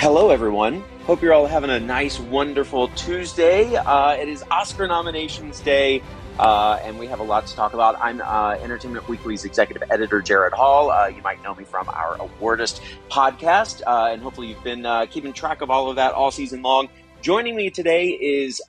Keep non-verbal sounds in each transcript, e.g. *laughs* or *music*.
Hello, everyone. Hope you're all having a nice, wonderful Tuesday. Uh, it is Oscar nominations day, uh, and we have a lot to talk about. I'm uh, Entertainment Weekly's executive editor, Gerrad Hall. Uh, you might know me from our Awardist podcast, uh, and hopefully, you've been uh, keeping track of all of that all season long. Joining me today is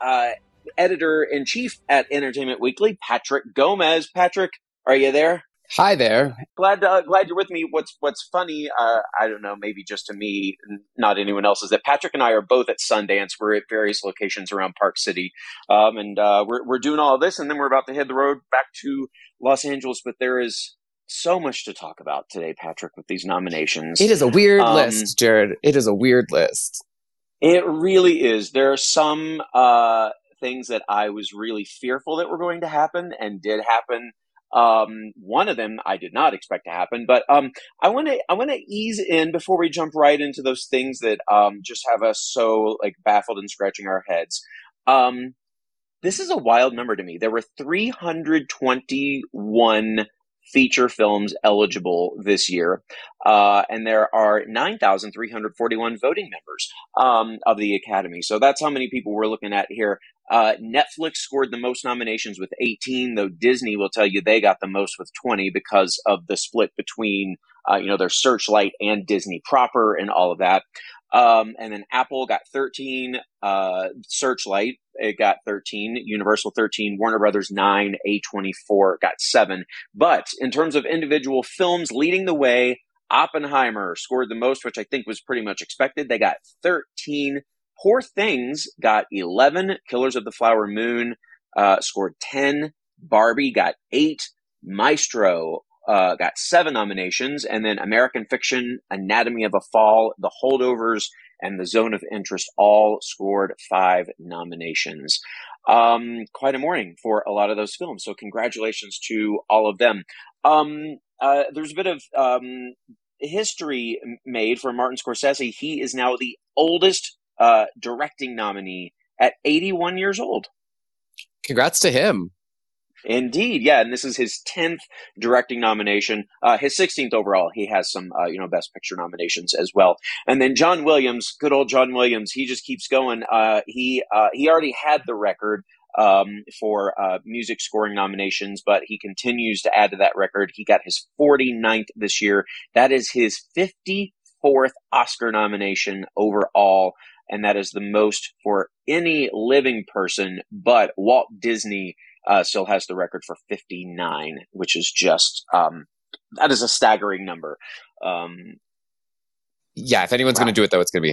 editor in chief at Entertainment Weekly, Patrick Gomez. Patrick, are you there? Hi there. Glad uh, glad you're with me. What's what's funny, uh, I don't know, maybe just to me, not anyone else, is that Patrick and I are both at Sundance. We're at various locations around Park City, um, and uh, we're we're doing all this, and then we're about to hit the road back to Los Angeles. But there is so much to talk about today, Patrick, with these nominations. It is a weird um, list, Gerrad. It is a weird list. It really is. There are some uh, things that I was really fearful that were going to happen and did happen um, one of them I did not expect to happen, but um, I want to I want to ease in before we jump right into those things that um, just have us so like baffled and scratching our heads. Um, this is a wild number to me. There were 321 feature films eligible this year, uh, and there are 9,341 voting members um, of the Academy. So that's how many people we're looking at here. Uh, Netflix scored the most nominations with 18, though Disney will tell you they got the most with 20 because of the split between, uh, you know, their Searchlight and Disney proper and all of that. Um, and then Apple got 13, uh, Searchlight, it got 13, Universal 13, Warner Brothers 9, A24 got 7. But in terms of individual films leading the way, Oppenheimer scored the most, which I think was pretty much expected. They got 13 Poor Things got 11. Killers of the Flower Moon uh, scored 10. Barbie got 8. Maestro uh, got 7 nominations. And then American Fiction, Anatomy of a Fall, The Holdovers, and The Zone of Interest all scored 5 nominations. Um, quite a morning for a lot of those films. So congratulations to all of them. Um, uh, there's a bit of um, history made for Martin Scorsese. He is now the oldest uh, directing nominee at 81 years old. Congrats to him. Indeed, yeah, and this is his tenth directing nomination, uh, his sixteenth overall. He has some, uh, you know, Best Picture nominations as well. And then John Williams, good old John Williams, he just keeps going. Uh, he uh, he already had the record um, for uh, music scoring nominations, but he continues to add to that record. He got his 49th this year. That is his 54th Oscar nomination overall and that is the most for any living person. But Walt Disney uh, still has the record for 59, which is just um, that is a staggering number. Um, yeah, if anyone's wow. going to do it, though, it's going to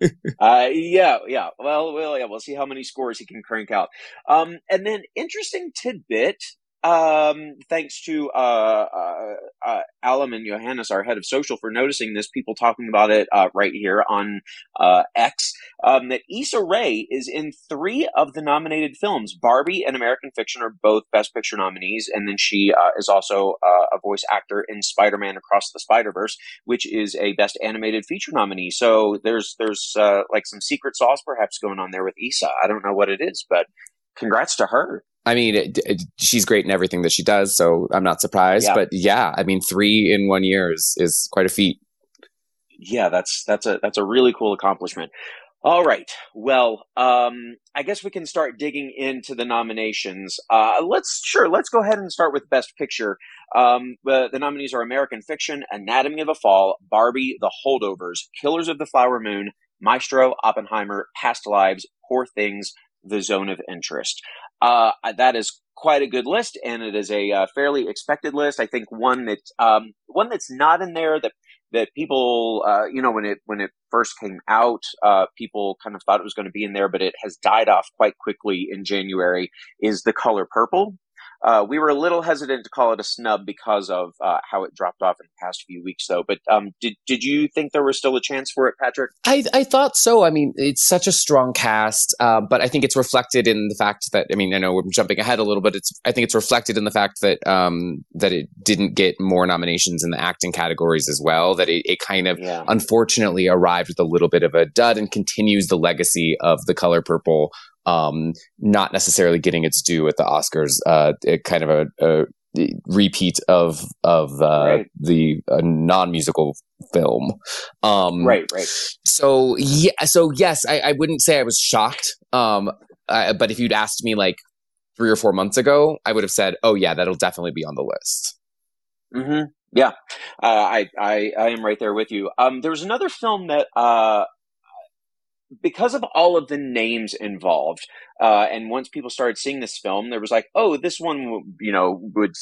be him. *laughs* uh, yeah, yeah. Well, well, yeah. We'll see how many scores he can crank out. Um, and then interesting tidbit um, thanks to uh, uh, uh, Alam and Johannes, our head of social, for noticing this. People talking about it uh, right here on uh, X. Um, that Issa Rae is in three of the nominated films. Barbie and American Fiction are both Best Picture nominees, and then she uh, is also a voice actor in Spider-Man Across the Spider-Verse, which is a Best Animated Feature nominee. So there's there's like some secret sauce perhaps going on there with Issa. I don't know what it is, but congrats to her. I mean, it, it, she's great in everything that she does, so I'm not surprised. Yeah. But yeah, I mean, three in one year is is quite a feat. Yeah, that's that's a that's a really cool accomplishment. All right. Well, um, I guess we can start digging into the nominations. Uh, let's sure. Let's go ahead and start with Best Picture. Um, the, the nominees are American Fiction, Anatomy of a Fall, Barbie, The Holdovers, Killers of the Flower Moon, Maestro, Oppenheimer, Past Lives, Poor Things, The Zone of Interest. Uh, that is quite a good list, and it is a uh, fairly expected list. I think one that um, one that's not in there that that people, uh, you know, when it when it first came out, uh, people kind of thought it was going to be in there, but it has died off quite quickly in January. Is the color purple? Uh, we were a little hesitant to call it a snub because of uh, how it dropped off in the past few weeks, though. But um, did did you think there was still a chance for it, Patrick? I I thought so. I mean, it's such a strong cast, uh, but I think it's reflected in the fact that I mean, I know we're jumping ahead a little, but it's I think it's reflected in the fact that um, that it didn't get more nominations in the acting categories as well. That it, it kind of yeah. unfortunately arrived with a little bit of a dud and continues the legacy of the color purple um, not necessarily getting its due at the Oscars. Uh, kind of a, a, repeat of of uh, right. the non musical film. Um, right, right. So yeah, so yes, I, I wouldn't say I was shocked. Um, I, but if you'd asked me like three or four months ago, I would have said, "Oh yeah, that'll definitely be on the list." Mm-hmm. Yeah, uh, I, I I am right there with you. Um, there was another film that uh, because of all of the names involved, uh, and once people started seeing this film, there was like, oh, this one, you know, would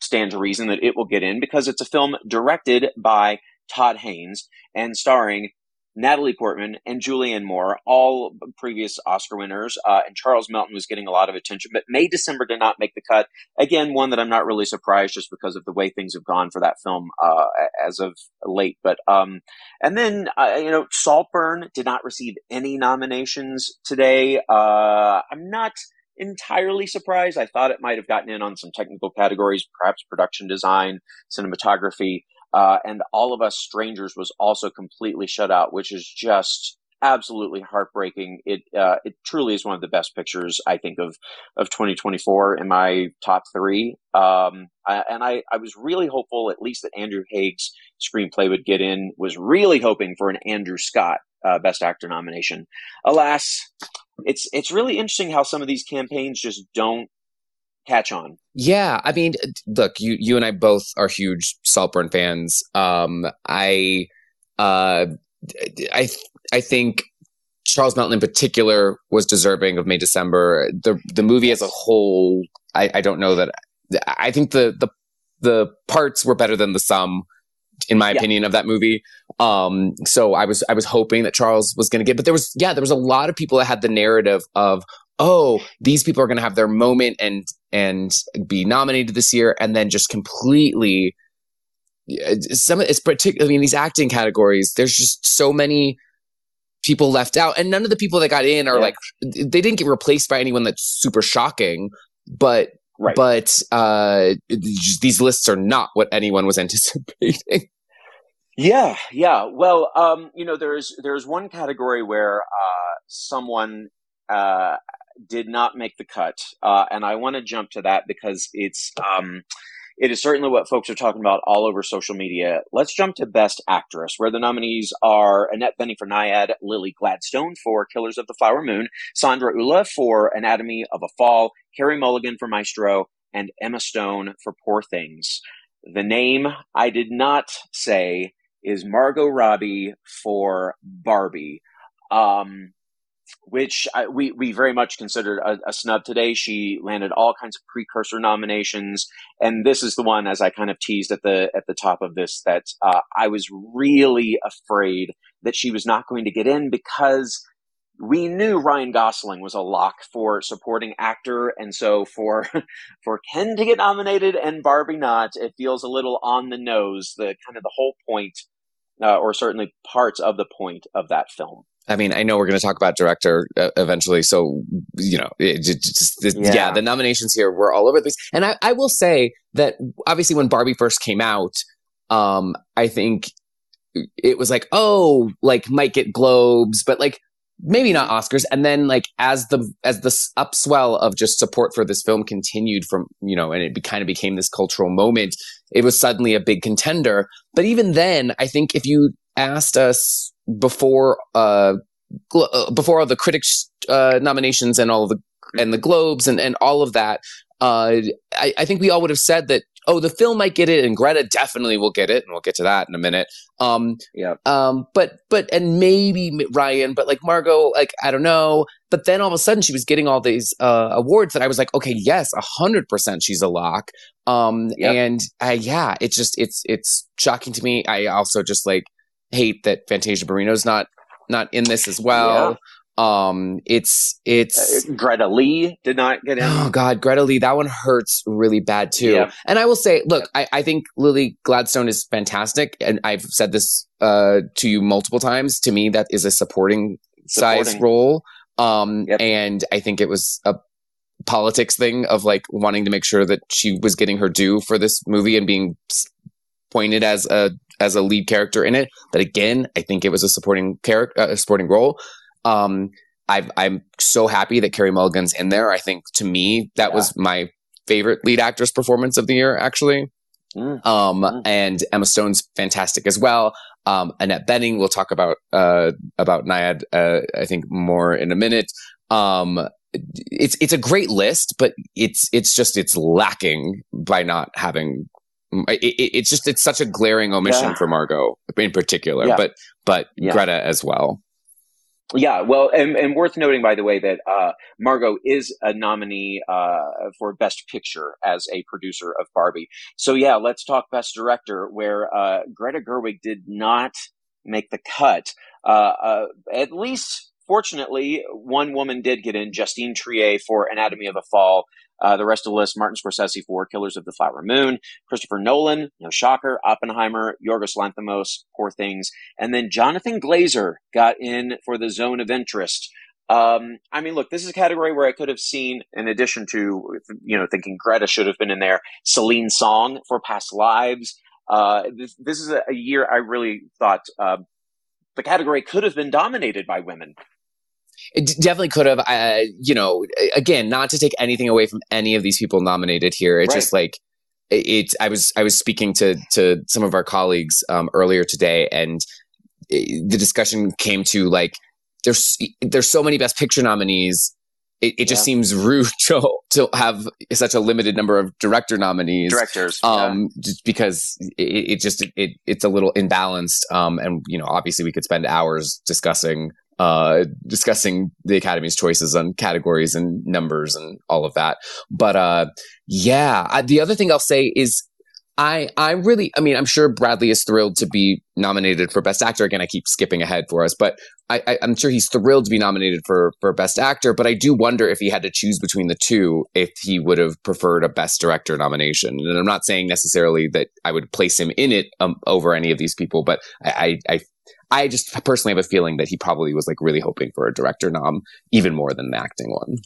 stand to reason that it will get in because it's a film directed by Todd Haynes and starring Natalie Portman and Julianne Moore, all previous Oscar winners, uh, and Charles Melton was getting a lot of attention, but May December did not make the cut. Again, one that I'm not really surprised just because of the way things have gone for that film uh, as of late. But um, and then uh, you know, Saltburn did not receive any nominations today. Uh, I'm not entirely surprised. I thought it might have gotten in on some technical categories, perhaps production design, cinematography. Uh, and All of Us Strangers was also completely shut out, which is just absolutely heartbreaking. It uh, it truly is one of the best pictures I think of of 2024 in my top three. Um, I, and I I was really hopeful at least that Andrew Haigh's screenplay would get in. Was really hoping for an Andrew Scott uh, Best Actor nomination. Alas, it's it's really interesting how some of these campaigns just don't catch on. Yeah, I mean, look, you you and I both are huge Saltburn fans. Um, I uh, I I think Charles Melton in particular was deserving of May December. The the movie as a whole, I, I don't know that. I think the the the parts were better than the sum in my yeah. opinion of that movie um so i was i was hoping that charles was going to get but there was yeah there was a lot of people that had the narrative of oh, these people are going to have their moment and and be nominated this year, and then just completely some it's particularly in these acting categories. There's just so many people left out, and none of the people that got in are yeah. like they didn't get replaced by anyone that's super shocking, but. Right. But uh, these lists are not what anyone was *laughs* anticipating. Yeah, yeah. Well, um, you know, there's there's one category where uh, someone uh, did not make the cut, uh, and I want to jump to that because it's um, it is certainly what folks are talking about all over social media. Let's jump to Best Actress, where the nominees are Annette Bening for Nyad, Lily Gladstone for Killers of the Flower Moon, Sandra Hüller for Anatomy of a Fall, Carey Mulligan for Maestro, and Emma Stone for Poor Things. The name I did not say is Margot Robbie for Barbie. Um, which I, we we very much considered a, a, snub today. She landed all kinds of precursor nominations, and this is the one, as I kind of teased at the at the top of this, that uh, I was really afraid that she was not going to get in because we knew Ryan Gosling was a lock for supporting actor, and so for *laughs* for Ken to get nominated and Barbie not, it feels a little on the nose. The kind of the whole point, uh, or certainly parts of the point of that film. I mean, I know we're going to talk about director uh, eventually, so you know, it, just, it, yeah. yeah. the nominations here were all over the place. And I, I will say that obviously when Barbie first came out, um, I think it was like, oh, like might get Globes, but like maybe not Oscars. And then like as the as the upswell of just support for this film continued from you know, and it be, kind of became this cultural moment, it was suddenly a big contender. But even then, I think if you asked us before uh, uh, before all the critics uh, nominations and all the and the Globes and and all of that, uh, I, I think we all would have said that oh, the film might get it, and Greta definitely will get it, and we'll get to that in a minute. Um, yeah. Um, but but and maybe Ryan, but like Margot, like I don't know. But then all of a sudden, she was getting all these uh, awards that I was like, okay, yes, a hundred percent, she's a lock. Um, yep. and uh, yeah, it's just it's it's shocking to me. I also just like hate that Fantasia Barrino's not not in this as well. Um, it's it's uh, Greta Lee did not get in. Oh God, Greta Lee, that one hurts really bad too. Yeah. And I will say, look, I, I think Lily Gladstone is fantastic, and I've said this uh, to you multiple times. To me, that is a supporting, supporting. size role. Um, yep. and I think it was a politics thing of like wanting to make sure that she was getting her due for this movie and being pointed as a as a lead character in it. But again, I think it was a supporting character, uh, a supporting role. Um, i am so happy that Carey Mulligan's in there. I think to me that yeah. was my favorite lead actress performance of the year, actually. Mm. Um, mm. and Emma Stone's fantastic as well. Um, Annette Bening, we'll talk about uh, about Nyad, uh, I think more in a minute. Um, it's it's a great list, but it's it's just it's lacking by not having. It, it, it's just it's such a glaring omission yeah. for Margot in particular, yeah. but but yeah. Greta as well. Yeah, well, and, and, worth noting, by the way, that uh, Margot is a nominee uh, for Best Picture as a producer of Barbie. So, yeah, let's talk Best Director, where uh, Greta Gerwig did not make the cut. Uh, uh, at least Fortunately, one woman did get in, Justine Triet for Anatomy of a Fall. Uh, the rest of the list, Martin Scorsese for Killers of the Flower Moon, Christopher Nolan, no shocker, Oppenheimer, Yorgos Lanthimos, Poor Things, and then Jonathan Glazer got in for The Zone of Interest. Um, I mean, look, this is a category where I could have seen, in addition to, you know, thinking Greta should have been in there, Celine Song for Past Lives. Uh, this, this, is a, a, year I really thought uh, the category could have been dominated by women. It definitely could have. Uh, you know, again, not to take anything away from any of these people nominated here. It's right. just like it's. I was I was speaking to to some of our colleagues um, earlier today, and it, the discussion came to like there's there's so many Best Picture nominees. It, it just yeah. seems rude *laughs* to to have such a limited number of director nominees. Directors, um, yeah. just because it, it just it, it's a little imbalanced. Um, and you know, obviously, we could spend hours discussing uh, discussing the Academy's choices on categories and numbers and all of that. But uh, yeah, I, the other thing I'll say is I I really I mean I'm sure Bradley is thrilled to be nominated for Best Actor. Again, I keep skipping ahead for us, but I, I, am sure he's thrilled to be nominated for for Best Actor. But I do wonder if he had to choose between the two, if he would have preferred a Best Director nomination. And I'm not saying necessarily that I would place him in it um, over any of these people, but I, I, I I just personally have a feeling that he probably was like really hoping for a director nom even more than the acting one.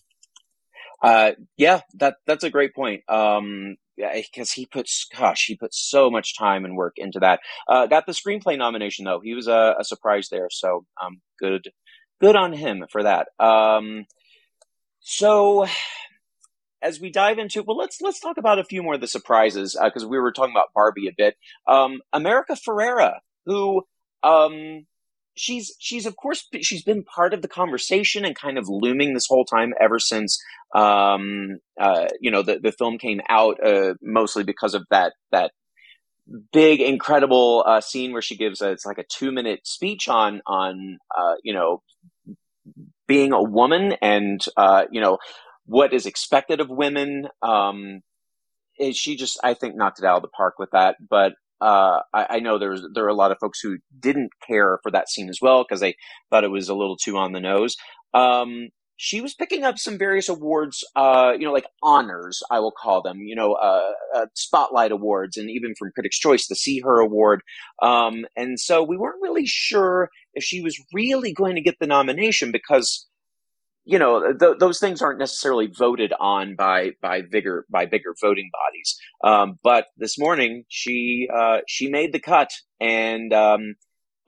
Uh, yeah, that that's a great point. Um, because he puts, gosh, he put so much time and work into that. Uh, got the screenplay nomination though. He was a, a surprise there, so um, good, good on him for that. Um, so as we dive into, well, let's let's talk about a few more of the surprises because uh, we were talking about Barbie a bit. Um, America Ferrera, who um, she's she's of course she's been part of the conversation and kind of looming this whole time ever since um, uh, you know the the film came out uh, mostly because of that that big incredible uh, scene where she gives a, it's like a two minute speech on on uh, you know being a woman and uh, you know what is expected of women. Um, she just I think knocked it out of the park with that. But uh, I, I, know there's there are a lot of folks who didn't care for that scene as well because they thought it was a little too on the nose. Um, she was picking up some various awards, uh, you know, like honors, I will call them, you know, uh, uh, spotlight awards, and even from Critics' Choice, the See Her Award. Um, and so we weren't really sure if she was really going to get the nomination because you know th- those things aren't necessarily voted on by by bigger by bigger voting bodies. Um, but this morning she uh, she made the cut, and um,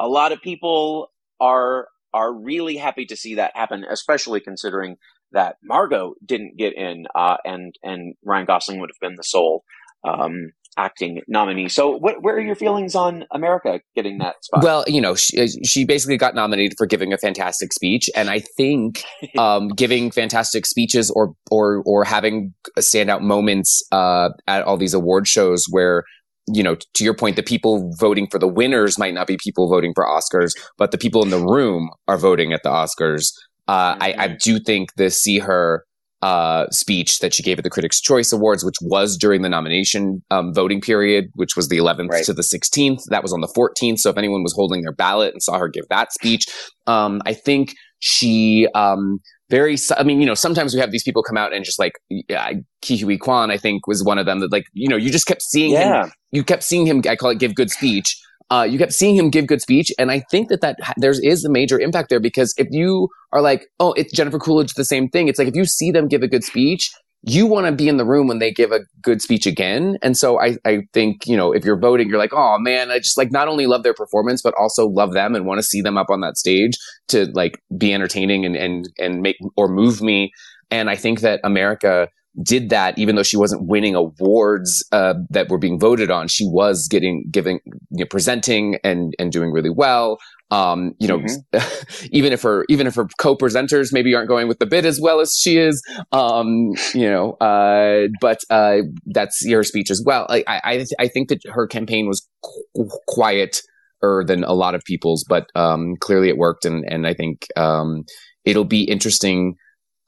a lot of people are are really happy to see that happen, especially considering that Margot didn't get in, uh, and and Ryan Gosling would have been the sole um, acting nominee. So, what, where are your feelings on America getting that spot? Well, you know, she, she basically got nominated for giving a fantastic speech, and I think *laughs* um, giving fantastic speeches or or or having standout moments uh, at all these award shows where you know, to your point, the people voting for the winners might not be people voting for Oscars, but the people in the room are voting at the Oscars. Uh, mm-hmm. I, I, mm-hmm. do think the see her uh, speech that she gave at the Critics' Choice Awards, which was during the nomination um, voting period, which was the 11th right. to the 16th. That was on the 14th. So if anyone was holding their ballot and saw her give that speech, um, I think she, um, very, I mean, you know, sometimes we have these people come out and just like, yeah, Ke Huy Quan, I think was one of them that like, you know, you just kept seeing yeah. him, you kept seeing him, I call it give good speech. Uh, you kept seeing him give good speech. And I think that that there is a major impact there because if you are like, oh, it's Jennifer Coolidge, the same thing. It's like if you see them give a good speech, you want to be in the room when they give a good speech again. And so I, I think, you know, if you're voting, you're like, oh man, I just like not only love their performance, but also love them and want to see them up on that stage to like be entertaining and, and, and make or move me. And I think that America did that even though she wasn't winning awards uh, that were being voted on she was getting giving you know, presenting and and doing really well um, you know, mm-hmm. *laughs* even if her even if her co-presenters maybe aren't going with the bid as well as she is, um, you know, uh, but uh, that's your speech as well. I I, I think that her campaign was qu- quieter than a lot of people's, but um, clearly it worked, and and I think um, it'll be interesting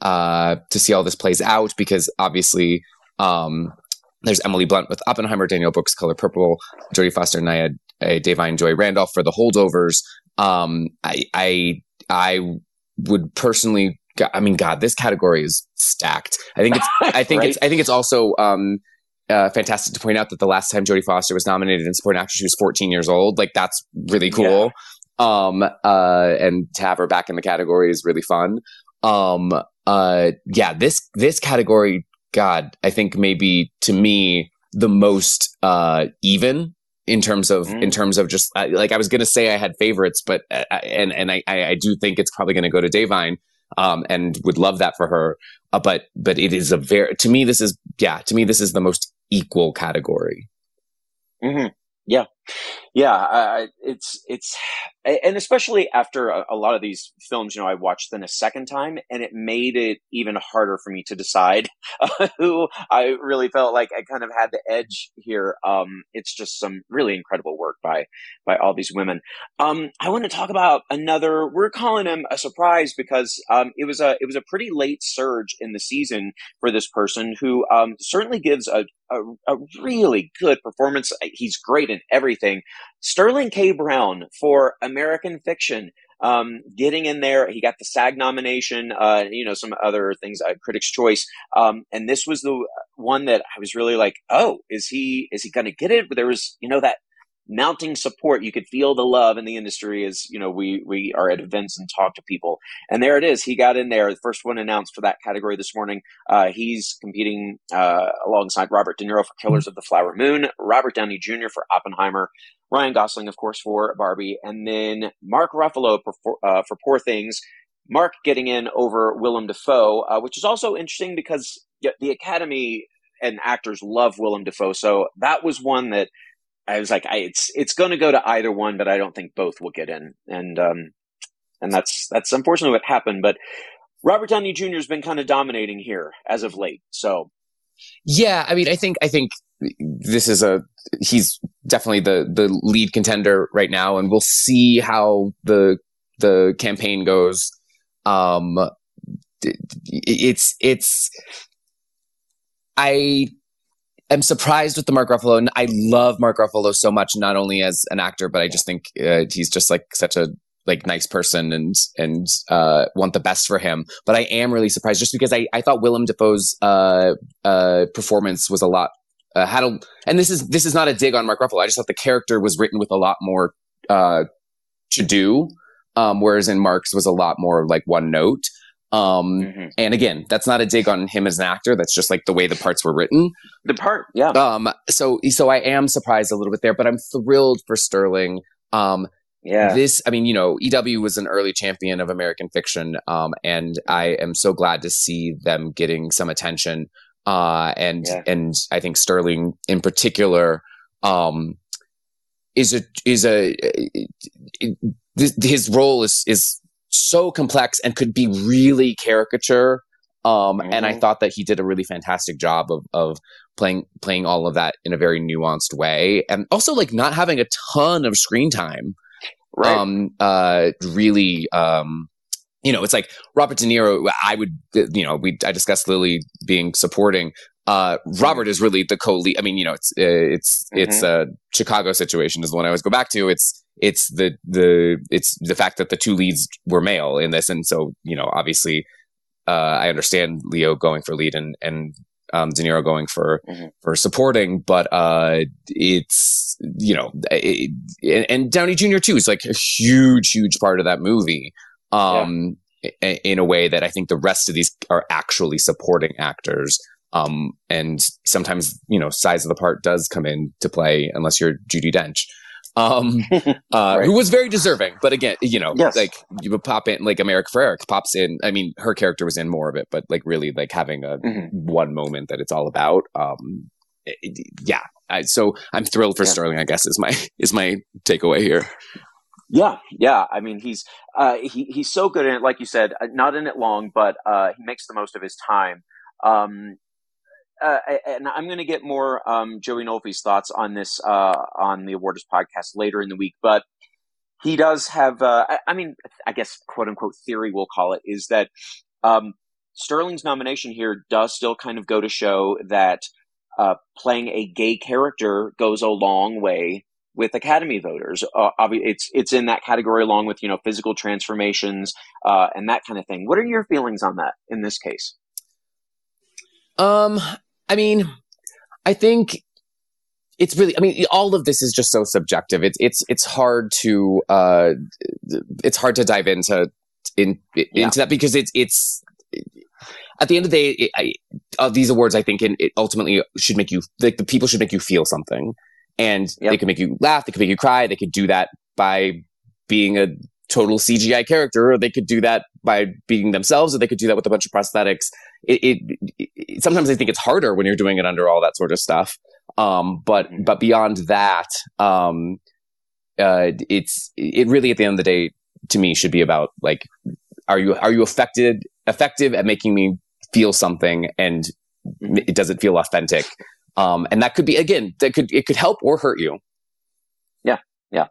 uh, to see all this plays out because obviously. Um, there's Emily Blunt with Oppenheimer, Danielle Brooks, Color Purple, Jodie Foster, Nyad, uh, Da'Vine Joy Randolph for the holdovers. Um, I, I, I would personally, I mean, God, this category is stacked. I think it's, *laughs* I think right? it's, I think it's also, um, uh, fantastic to point out that the last time Jodie Foster was nominated in supporting actress, she was 14 years old. Like that's really cool. Yeah. Um, uh, and to have her back in the category is really fun. Um, uh, yeah, this, this category, God, I think maybe to me, the most, uh, even in terms of mm. in terms of just uh, like I was to say I had favorites, but uh, and and I I do think it's probably to go to Da'Vine, um, and would love that for her. Uh, but but it is a very to me this is yeah to me this is the most equal category. Mm-hmm. Yeah, yeah, uh, it's it's and especially after a, a, lot of these films, you know, I watched them a second time, and it made it even harder for me to decide *laughs* who I really felt like I kind of had the edge here. Um, it's just some really incredible work by by all these women. Um, I want to talk about another. We're calling him a surprise because um, it was a it was a pretty late surge in the season for this person who um, certainly gives a, a, a really good performance. He's great in everything. Sterling K. Brown for American Fiction. Um, getting in there, he got the SAG nomination, uh, you know, some other things, uh, Critics' Choice. Um, and this was the one that I was really like, oh, is he, is he going to get it? But there was, you know, that mounting support. You could feel the love in the industry as, you know, we, we are at events and talk to people. And there it is. He got in there. The first one announced for that category this morning. Uh, he's competing, uh, alongside Robert De Niro for Killers of the Flower Moon, Robert Downey Jr. for Oppenheimer, Ryan Gosling, of course, for Barbie, and then Mark Ruffalo for, uh, for Poor Things. Mark getting in over Willem Dafoe, uh, which is also interesting because the Academy and actors love Willem Dafoe. So that was one that I was like, I, it's it's going to go to either one, but I don't think both will get in, and um, and that's that's unfortunately what happened. But Robert Downey Jr. has been kind of dominating here as of late. So yeah, I mean, I think I think this is a he's definitely the the lead contender right now, and we'll see how the the campaign goes. Um, it's it's I am surprised with the Mark Ruffalo, and I love Mark Ruffalo so much, not only as an actor, but I just think uh, he's just like such a like nice person and and uh, want the best for him. But I am really surprised just because I, I thought Willem Dafoe's uh, uh, performance was a lot uh, had a and this is this is not a dig on Mark Ruffalo. I just thought the character was written with a lot more uh, to do, um, whereas in Mark's was a lot more like one note. Um, mm-hmm. and again, that's not a dig on him as an actor. That's just like the way the parts were written. The part, yeah. Um, so, so I am surprised a little bit there, but I'm thrilled for Sterling. Um, yeah. This, I mean, you know, EW was an early champion of American fiction. Um, and I am so glad to see them getting some attention. Uh, and, yeah. and I think Sterling in particular, um, is a, is a, it, his role is, is so complex and could be really caricature. Um, mm-hmm. and I mm-hmm. thought that he did a really fantastic job of, of playing, playing all of that in a very nuanced way. And also like not having a ton of screen time. Right. Um, uh, really, um, you know, it's like Robert De Niro. I would, you know, we I discussed Lily being supporting. Uh, Robert is really the co-lead. I mean, you know, it's uh, it's mm-hmm. it's a Chicago situation is the one I always go back to. It's it's the the it's the fact that the two leads were male in this, and so you know, obviously, uh, I understand Leo going for lead and and um, De Niro going for mm-hmm. for supporting, but uh, it's you know, it, and Downey Jr. too is like a huge, huge part of that movie. Um, yeah. in a way that I think the rest of these are actually supporting actors. Um, and sometimes, you know, size of the part does come in to play unless you're Judi Dench um, *laughs* uh, right. who was very deserving. But again, you know, yes. like you would pop in, like America Ferrera pops in. I mean, her character was in more of it, but like really, like having a mm-hmm. one moment that it's all about. Um, it, yeah. I, so I'm thrilled for yeah. Sterling. I guess is my *laughs* is my takeaway here. Yeah, yeah. I mean, he's uh, he he's so good in it. Like you said, uh, not in it long, but uh, he makes the most of his time. Um, uh, and I'm going to get more um, Joey Nolfi's thoughts on this uh, on the Awardist podcast later in the week. But he does have, uh, I, I, mean, I guess quote unquote theory we'll call it is that um, Sterling's nomination here does still kind of go to show that uh, playing a gay character goes a long way with Academy voters. Uh, it's it's in that category along with you know physical transformations uh, and that kind of thing. What are your feelings on that in this case? Um, I mean, I think it's really i mean all of this is just so subjective it's it's it's hard to uh it's hard to dive into in into yeah. that because it's it's at the end of the day it, I, uh, these awards i think in, it ultimately should make you like the people should make you feel something and yep. they can make you laugh they can make you cry they could do that by being a total cgi character or they could do that by being themselves or they could do that with a bunch of prosthetics it, it, it, sometimes I think it's harder when you're doing it under all that sort of stuff. Um, but mm-hmm. but beyond that, um, uh, it's it really at the end of the day to me should be about like are you are you affected effective at making me feel something and mm-hmm. it doesn't feel authentic um, and that could be again that could it could help or hurt you yeah.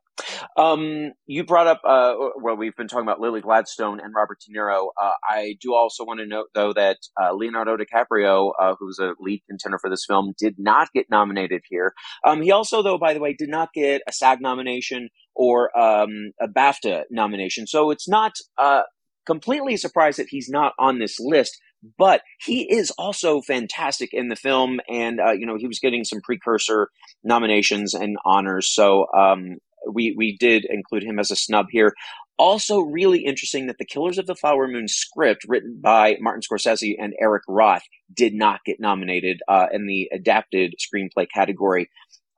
Um, you brought up, uh, well, we've been talking about Lily Gladstone and Robert De Niro. Uh, I do also want to note, though, that uh, Leonardo DiCaprio, uh, who's a lead contender for this film, did not get nominated here. Um, he also, though, by the way, did not get a SAG nomination or um, a BAFTA nomination. So it's not uh, completely surprised that he's not on this list but he is also fantastic in the film and uh, you know he was getting some precursor nominations and honors so um, we we did include him as a snub here. Also, really interesting that the Killers of the Flower Moon script, written by Martin Scorsese and Eric Roth, did not get nominated uh, in the adapted screenplay category.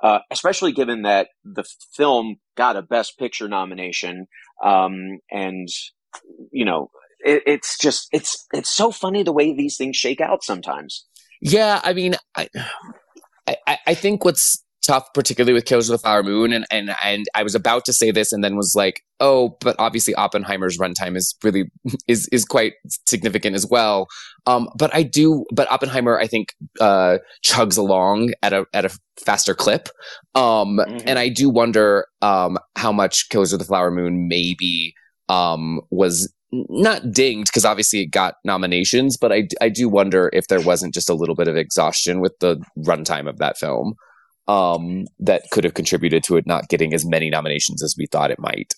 Uh, especially given that the film got a Best Picture nomination, um, and you know, it, it's just it's it's so funny the way these things shake out sometimes. Yeah, I mean, I I, I think what's tough, particularly with Killers of the Flower Moon. And, and, and I was about to say this and then was like, oh, but obviously Oppenheimer's runtime is really, *laughs* is, is quite significant as well. Um, but I do, but Oppenheimer, I think, uh, chugs along at a, at a faster clip. Um, mm-hmm. and I do wonder, um, how much Killers of the Flower Moon maybe, um, was not dinged because obviously it got nominations, but I, I do wonder if there wasn't just a little bit of exhaustion with the runtime of that film um, that could have contributed to it not getting as many nominations as we thought it might.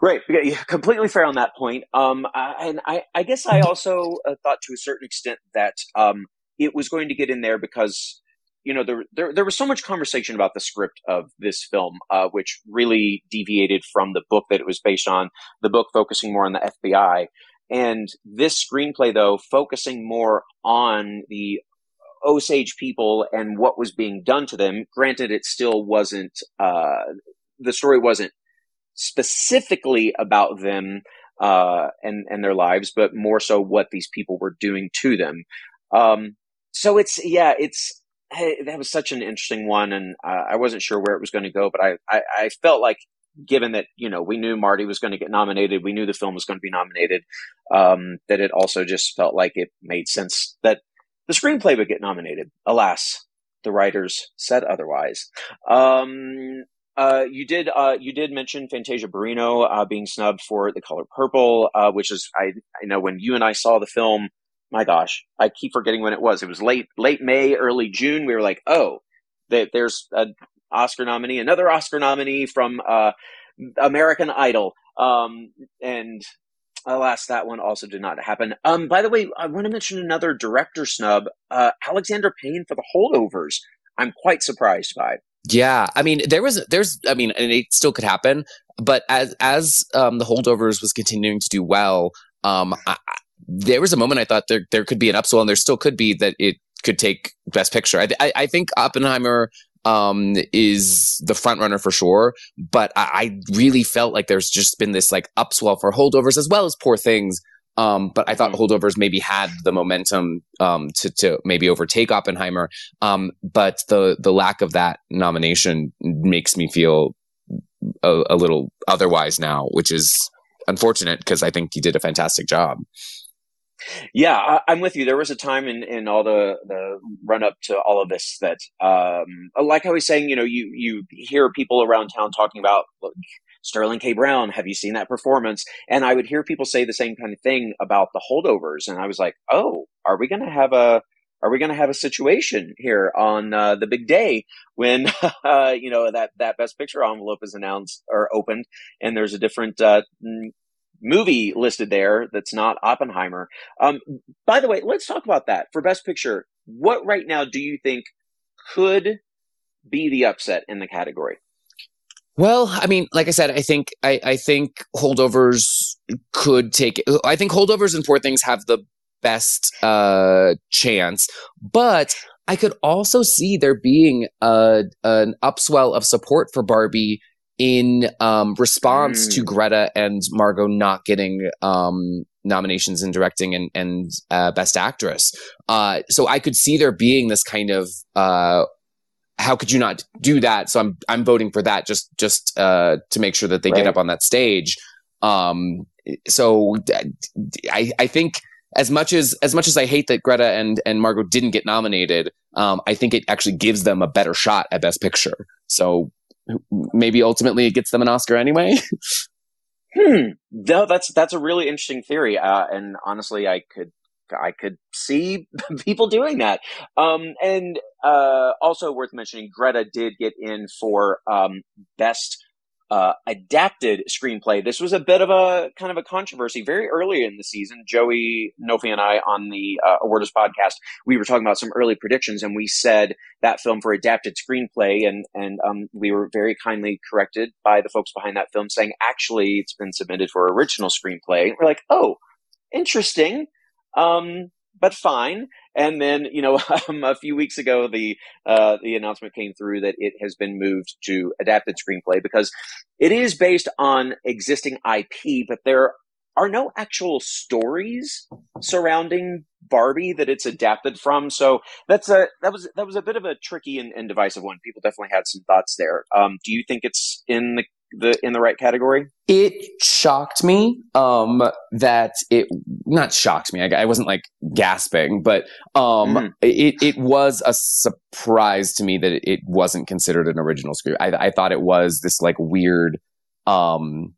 Right, yeah, completely fair on that point. Um, and I, I guess I also uh, thought to a certain extent that um, it was going to get in there because you know there, there there was so much conversation about the script of this film, uh, which really deviated from the book that it was based on. The book focusing more on the FBI, and this screenplay though focusing more on the Osage people and what was being done to them. Granted, it still wasn't, uh, the story wasn't specifically about them, uh, and, and their lives, but more so what these people were doing to them. Um, so it's, yeah, it's, that was such an interesting one. And, uh, I wasn't sure where it was going to go, but I, I, I felt like given that you know we knew Marty was going to get nominated, we knew the film was going to be nominated. Um, that it also just felt like it made sense that the screenplay would get nominated. Alas, the writers said otherwise. Um, uh, you did uh, you did mention Fantasia Barrino uh, being snubbed for The Color Purple, uh, which is I I know when you and I saw the film. My gosh, I keep forgetting when it was. It was late late May, early June. We were like, oh, there's an Oscar nominee, another Oscar nominee from uh, American Idol. Um, and alas, that one also did not happen. Um, by the way, I want to mention another director snub, uh, Alexander Payne for the holdovers. I'm quite surprised by. Yeah, I mean, there was, there's, I mean, and it still could happen, but as as um, the holdovers was continuing to do well, um, I, there was a moment I thought there there could be an upswell, and there still could be that it could take Best Picture. I, I, I think Oppenheimer um, is the front runner for sure. But I, I, really felt like there's just been this like upswell for holdovers as well as poor things. Um, but I thought mm-hmm. holdovers maybe had the momentum um, to to maybe overtake Oppenheimer. Um, but the the lack of that nomination makes me feel a, a little otherwise now, which is unfortunate because I think he did a fantastic job. Yeah, I, am with you. There was a time in, in all the, the run up to all of this that, um, like I was saying, you know, you, you hear people around town talking about Sterling K. Brown. Have you seen that performance? And I would hear people say the same kind of thing about the holdovers. And I was like, oh, are we going to have a, are we going to have a situation here on uh, the big day when *laughs* uh, you know that that best picture envelope is announced or opened and there's a different uh, movie listed there that's not Oppenheimer. Um, by the way, let's talk about that for Best Picture. What right now do you think could be the upset in the category? Well, I mean, like I said, I think I, I think holdovers could take. I think holdovers and Poor Things have the best uh, chance, but I could also see there being a, an upswell of support for Barbie in um, response mm. to Greta and Margot not getting um, nominations in directing and, and uh, best actress. Uh, so I could see there being this kind of uh, how could you not do that? So I'm I'm voting for that just just uh, to make sure that they right. get up on that stage. Um, so I I think as much as as much as I hate that Greta and and Margot didn't get nominated, um, I think it actually gives them a better shot at Best Picture. So maybe ultimately it gets them an Oscar anyway. *laughs* hmm. No, that's that's a really interesting theory, uh, and honestly, I could I could see *laughs* people doing that. Um, and uh, also worth mentioning, Greta did get in for um, best uh, adapted screenplay. This was a bit of a kind of a controversy very early in the season. Joey Nolfi and I on the uh, Awardist podcast, we were talking about some early predictions, and we said that film for adapted screenplay, and and um, we were very kindly corrected by the folks behind that film, saying actually it's been submitted for original screenplay. we're like, oh, interesting. Um, but fine. And then, you know, *laughs* um, a few weeks ago, the uh, the announcement came through that it has been moved to adapted screenplay because it is based on existing IP, but there are no actual stories surrounding Barbie that it's adapted from. So that's a that was that was a bit of a tricky and, and divisive one. People definitely had some thoughts there. Um, do you think it's in the the in the right category? It shocked me um, that it not shocked me. I, I wasn't like gasping, but um, mm-hmm. it it was a surprise to me that it wasn't considered an original script. I, I thought it was this like weird, um,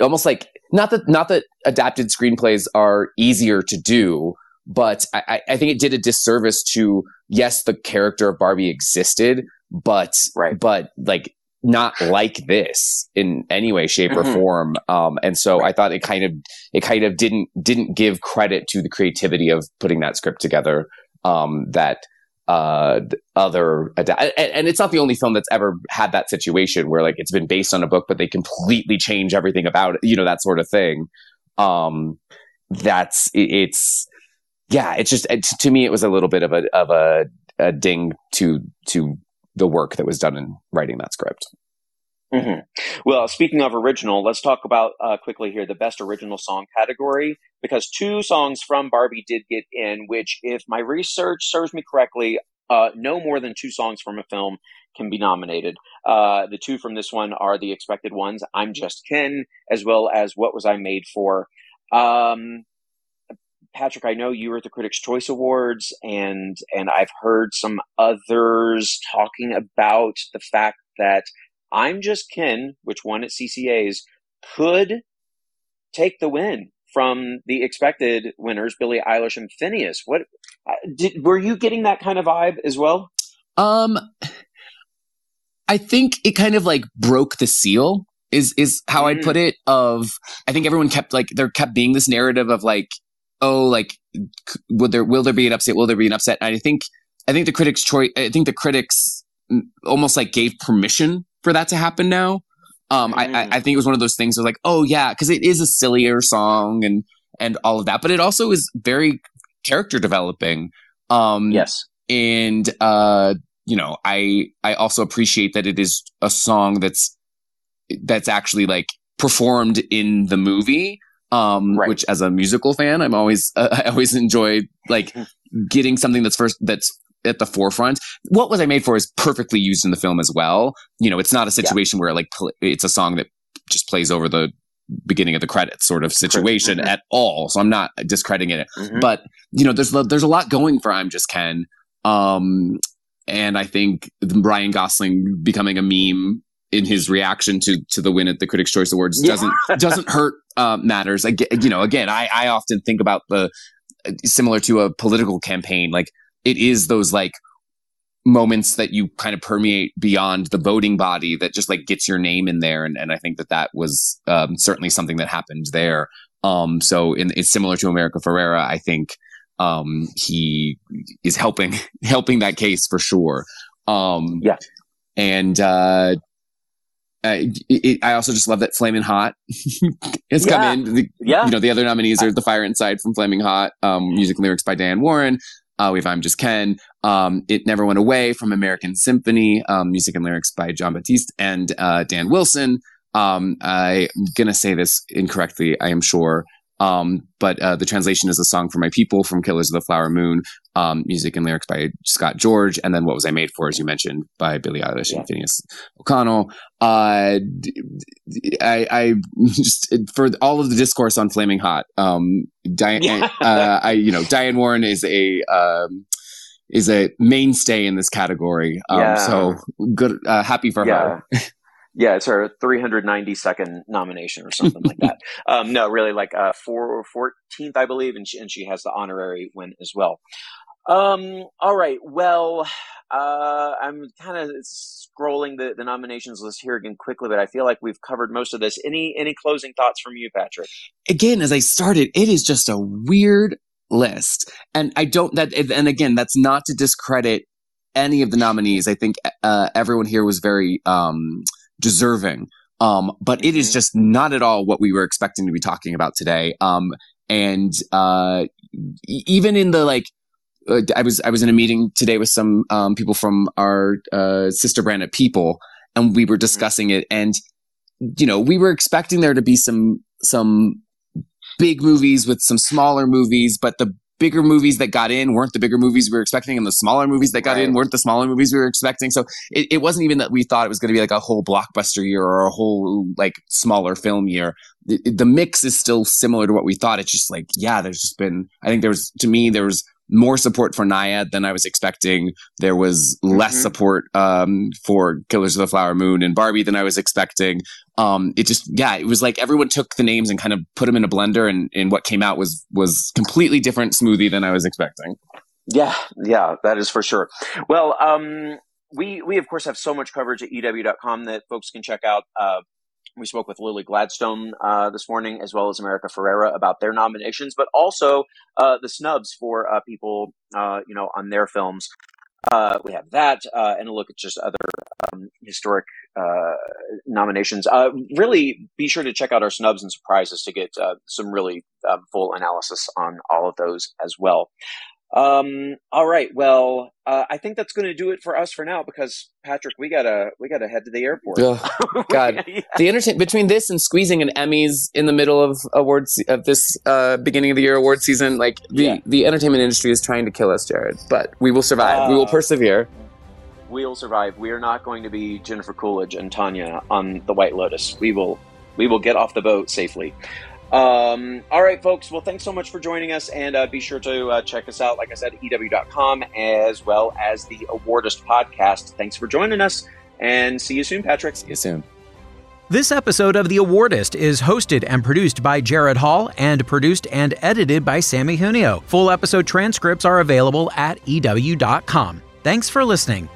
almost like not that not that adapted screenplays are easier to do, but I, I think it did a disservice to yes, the character of Barbie existed, but right. but like not like this in any way, shape, mm-hmm. or form. Um, and so right. I thought it kind of it kind of didn't didn't give credit to the creativity of putting that script together. Um, that uh, other and, and it's not the only film that's ever had that situation where like it's been based on a book, but they completely change everything about it. You know that sort of thing. Um, that's it's yeah. It's just it, to me, it was a little bit of a of a, a ding to to the work that was done in writing that script. Mm-hmm. Well, speaking of original, let's talk about uh, quickly here the best original song category because two songs from Barbie did get in, which, if my research serves me correctly, uh, no more than two songs from a film can be nominated. Uh, the two from this one are the expected ones I'm Just Ken, as well as What Was I Made For. Um, Patrick, I know you were at the Critics' Choice Awards, and and I've heard some others talking about the fact that I'm Just Ken, which won at CCA's, could take the win from the expected winners, Billie Eilish and Phineas. What uh, did were you getting that kind of vibe as well? Um, I think it kind of like broke the seal is is how mm. I'd put it. Of I think everyone kept like there kept being this narrative of like, oh, like will there will there be an upset? Will there be an upset? And I think I think the critics' choice. I think the critics almost like gave permission for that to happen now. Um, mm. I, I think it was one of those things of like, oh yeah, because it is a sillier song and and all of that, but it also is very character developing. Um, yes, and uh, you know, I I also appreciate that it is a song that's that's actually like performed in the movie. Um, right. which as a musical fan, I'm always uh, *laughs* I always enjoy like *laughs* getting something that's first that's at the forefront. What was I made for is perfectly used in the film as well. You know, it's not a situation yeah. where like pl- it's a song that just plays over the beginning of the credits sort of situation mm-hmm. at all. So I'm not discrediting it, mm-hmm. but you know, there's there's a lot going for I'm Just Ken. Um, and I think Ryan Gosling becoming a meme in his reaction to to the win at the Critics' Choice Awards doesn't doesn't hurt uh, matters. Again, you know, again, I I often think about the similar to a political campaign, like it is those like moments that you kind of permeate beyond the voting body that just like gets your name in there, and and I think that that was um, certainly something that happened there. Um, so in, it's similar to America Ferrera. I think um, he is helping *laughs* helping that case for sure. Um, yeah, and uh, I, it, I also just love that Flaming Hot *laughs* has yeah. come in. The, yeah, you know the other nominees are The Fire Inside from Flaming Hot, um, music and lyrics by Diane Warren. Uh, we have I'm Just Ken. Um, it Never Went Away from American Symphony, um, music and lyrics by Jon Batiste and uh, Dan Wilson. Um, I'm gonna say this incorrectly, I am sure. Um, but uh, the translation is a song for my people from Killers of the Flower Moon, um, music and lyrics by Scott George, and then what was I made for, as you mentioned, by Billie Eilish yeah. and Finneas O'Connell. Uh, I, I, *laughs* just for all of the discourse on Flaming Hot, um, Diane, *laughs* yeah. uh, I, you know, Diane Warren is a um, is a mainstay in this category. Um, yeah. So good, uh, happy for her. *laughs* Yeah, it's her 392nd nomination or something like that. *laughs* Um, no, really like uh, four, 14th, I believe, and she, and she has the honorary win as well. Um, all right. Well, uh, I'm kind of scrolling the, the nominations list here again quickly, but I feel like we've covered most of this. Any any closing thoughts from you, Patrick? Again, as I started, it is just a weird list, and I don't that. And again, that's not to discredit any of the nominees. I think uh, everyone here was very um, deserving. Um, but it is mm-hmm. just not at all what we were expecting to be talking about today. Um, and uh, even in the like, uh, I was I was in a meeting today with some um, people from our uh, sister brand at People, and we were mm-hmm. discussing it. And you know, we were expecting there to be some some big movies with some smaller movies, but the bigger movies that got in weren't the bigger movies we were expecting, and the smaller movies that got right. in weren't the smaller movies we were expecting. So it, it wasn't even that we thought it was going to be like a whole blockbuster year or a whole like smaller film year. The, the mix is still similar to what we thought. It's just like, yeah, there's just been, I think there was, to me, there was more support for Nyad than I was expecting. There was less mm-hmm. support um, for Killers of the Flower Moon and Barbie than I was expecting. Um, it just, yeah, it was like everyone took the names and kind of put them in a blender, and, and what came out was was completely different smoothie than I was expecting. Yeah, yeah, that is for sure. Well, um, we we of course have so much coverage at EW.com that folks can check out. Uh, we spoke with Lily Gladstone uh, this morning, as well as America Ferrera, about their nominations, but also uh, the snubs for uh, people, uh, you know, on their films. Uh, we have that, and a look at just other um, historic nominations. really, be sure to check out our snubs and surprises to get some really full analysis on all of those as well. Um, all right. Well, uh, I think that's going to do it for us for now because Patrick, we gotta we gotta head to the airport. Oh, *laughs* God, yeah. the entertain between this and squeezing an Emmys in the middle of awards of this uh, beginning of the year award season, like the yeah. the entertainment industry is trying to kill us, Gerrad. But we will survive. Uh, we will uh, persevere. We will survive. We are not going to be Jennifer Coolidge and Tanya on the White Lotus. We will we will get off the boat safely. Um, all right, folks. Well, thanks so much for joining us, and uh, be sure to uh, check us out, like I said, EW.com, as well as the Awardist podcast. Thanks for joining us, and see you soon, Patrick. See you soon. This episode of The Awardist is hosted and produced by Gerrad Hall and produced and edited by Sammy Junio. Full episode transcripts are available at EW.com. Thanks for listening.